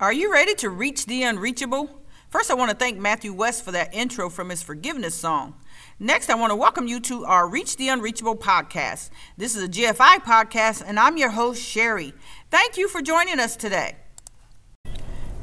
Are you ready to reach the unreachable? First, I want to thank Matthew West for that intro from his forgiveness song. Next, I want to welcome you to our Reach the Unreachable podcast. This is a GFI podcast, and I'm your host, Sherry. Thank you for joining us today.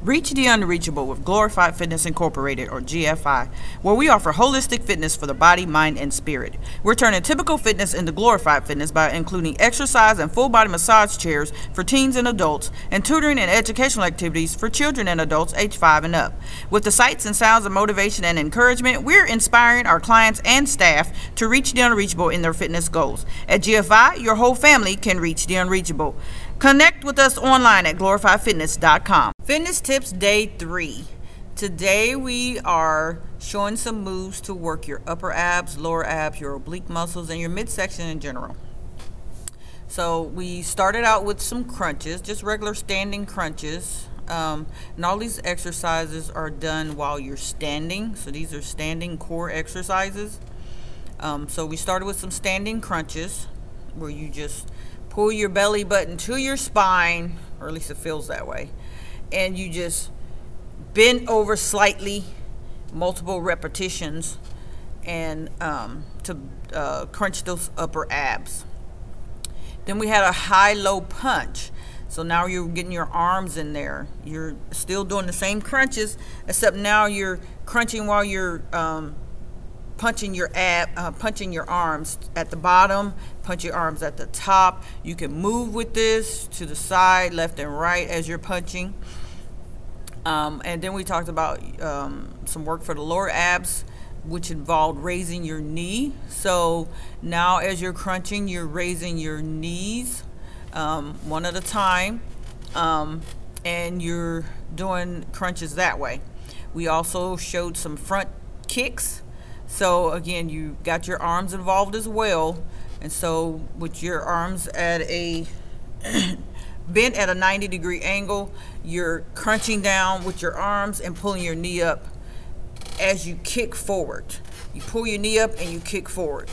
Reach the Unreachable with Glorified Fitness Incorporated, or GFI, where we offer holistic fitness for the body, mind, and spirit. We're turning typical fitness into glorified fitness by including exercise and full body massage chairs for teens and adults, and tutoring and educational activities for children and adults age 5 and up. With the sights and sounds of motivation and encouragement, we're inspiring our clients and staff to reach the unreachable in their fitness goals. At GFI, your whole family can reach the unreachable. Connect with us online at glorifiedfitness.com. Fitness tips day three. Today we are showing some moves to work your upper abs, lower abs, your oblique muscles, and your midsection in general. So we started out with some crunches, just regular standing crunches. Um, and all these exercises are done while you're standing. So these are standing core exercises. Um, so we started with some standing crunches where you just pull your belly button to your spine, or at least it feels that way, and you just bend over slightly, multiple repetitions, and um, to uh, crunch those upper abs. Then we had a high low punch. So now you're getting your arms in there. You're still doing the same crunches, except now you're crunching while you're um, punching your ab, uh, punching your arms at the bottom, punch your arms at the top. You can move with this to the side, left and right as you're punching. Um, and then we talked about um, some work for the lower abs, which involved raising your knee. So now as you're crunching, you're raising your knees um, one at a time, um, and you're doing crunches that way. We also showed some front kicks so again, you got your arms involved as well. And so with your arms at a bent at a 90 degree angle, you're crunching down with your arms and pulling your knee up as you kick forward. You pull your knee up and you kick forward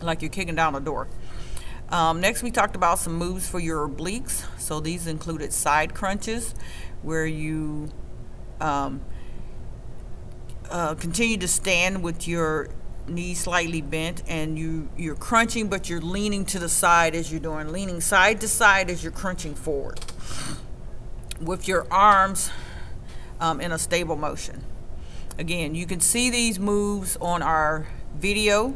like you're kicking down a door. Um, next, we talked about some moves for your obliques. So these included side crunches where you um, uh, continue to stand with your knees slightly bent and you you're crunching but you're leaning to the side as you're doing leaning side to side as you're crunching forward with your arms um, in a stable motion. Again you can see these moves on our video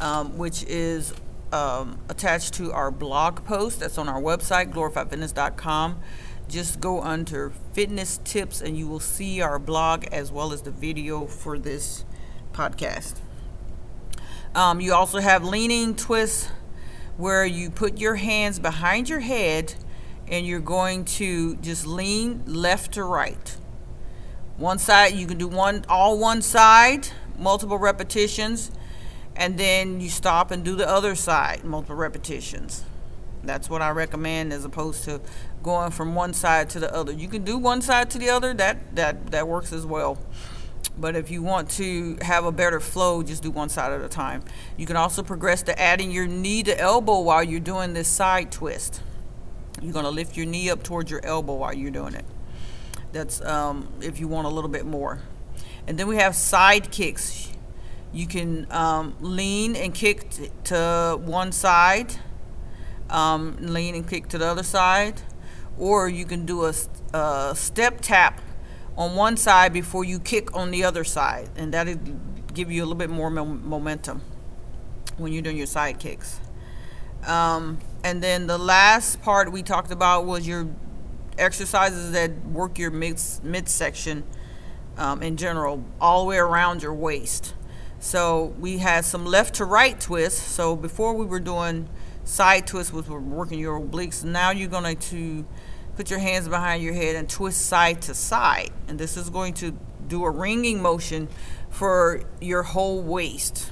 um, which is um, attached to our blog post that's on our website glorifiedfitness.com just go under fitness tips and you will see our blog as well as the video for this podcast. Um, you also have leaning twists where you put your hands behind your head and you're going to just lean left to right. One side, you can do one all one side, multiple repetitions, and then you stop and do the other side, multiple repetitions. That's what I recommend as opposed to going from one side to the other. You can do one side to the other. That that that works as well. But if you want to have a better flow, just do one side at a time. You can also progress to adding your knee to elbow while you're doing this side twist. You're going to lift your knee up towards your elbow while you're doing it. That's um, if you want a little bit more. And then we have side kicks. You can um, lean and kick to one side um, lean and kick to the other side. Or you can do a, a step tap on one side before you kick on the other side. And that'll give you a little bit more mo momentum when you're doing your side kicks. Um, and then the last part we talked about was your exercises that work your mid midsection um, in general, all the way around your waist. So we had some left to right twists. So before we were doing side twist was working your obliques. Now you're going to put your hands behind your head and twist side to side. And this is going to do a wringing motion for your whole waist,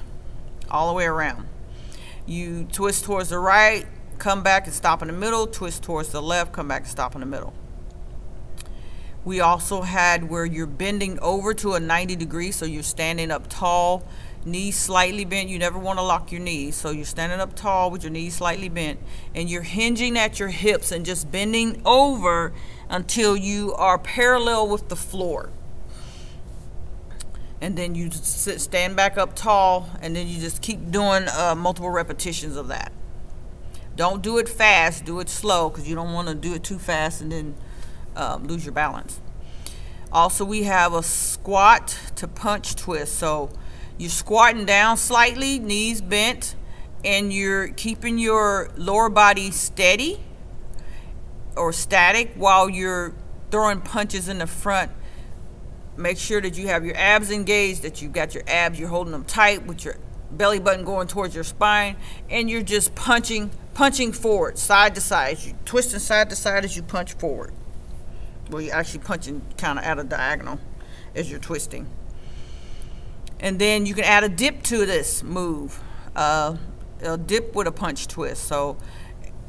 all the way around. You twist towards the right, come back and stop in the middle, twist towards the left, come back and stop in the middle. We also had where you're bending over to a 90 degree, so you're standing up tall. Knees slightly bent. You never want to lock your knees. So you're standing up tall with your knees slightly bent and you're hinging at your hips and just bending over until you are parallel with the floor. And then you sit, stand back up tall and then you just keep doing uh, multiple repetitions of that. Don't do it fast, do it slow because you don't want to do it too fast and then um, lose your balance. Also, we have a squat to punch twist. So you're squatting down slightly, knees bent, and you're keeping your lower body steady or static while you're throwing punches in the front. Make sure that you have your abs engaged, that you've got your abs, you're holding them tight with your belly button going towards your spine, and you're just punching, punching forward, side to side. You twisting side to side as you punch forward. Well, you're actually punching kind of at a diagonal as you're twisting. And then you can add a dip to this move. Uh, a dip with a punch twist. So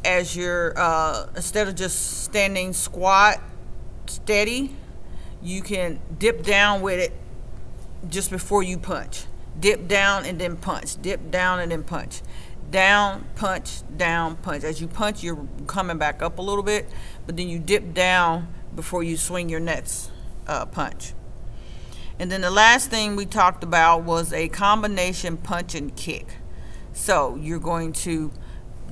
as you're, uh, instead of just standing squat steady, you can dip down with it just before you punch. Dip down and then punch. Dip down and then punch. Down, punch, down, punch. As you punch, you're coming back up a little bit, but then you dip down before you swing your next uh, punch. And then the last thing we talked about was a combination punch and kick. So you're going to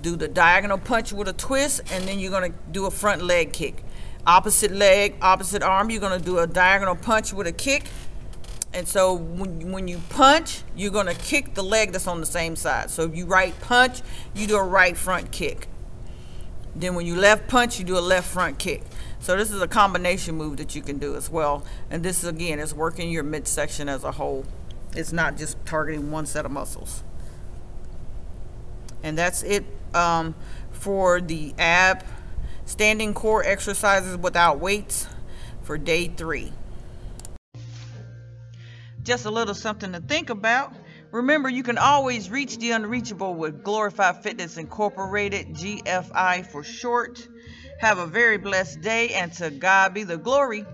do the diagonal punch with a twist, and then you're going to do a front leg kick. Opposite leg, opposite arm, you're going to do a diagonal punch with a kick. And so when, when you punch, you're going to kick the leg that's on the same side. So if you right punch, you do a right front kick. Then when you left punch, you do a left front kick. So this is a combination move that you can do as well. And this again is working your midsection as a whole. It's not just targeting one set of muscles. And that's it um, for the ab standing core exercises without weights for day three. Just a little something to think about. Remember, you can always reach the unreachable with Glorified Fitness Incorporated, GFI for short. Have a very blessed day, and to God be the glory.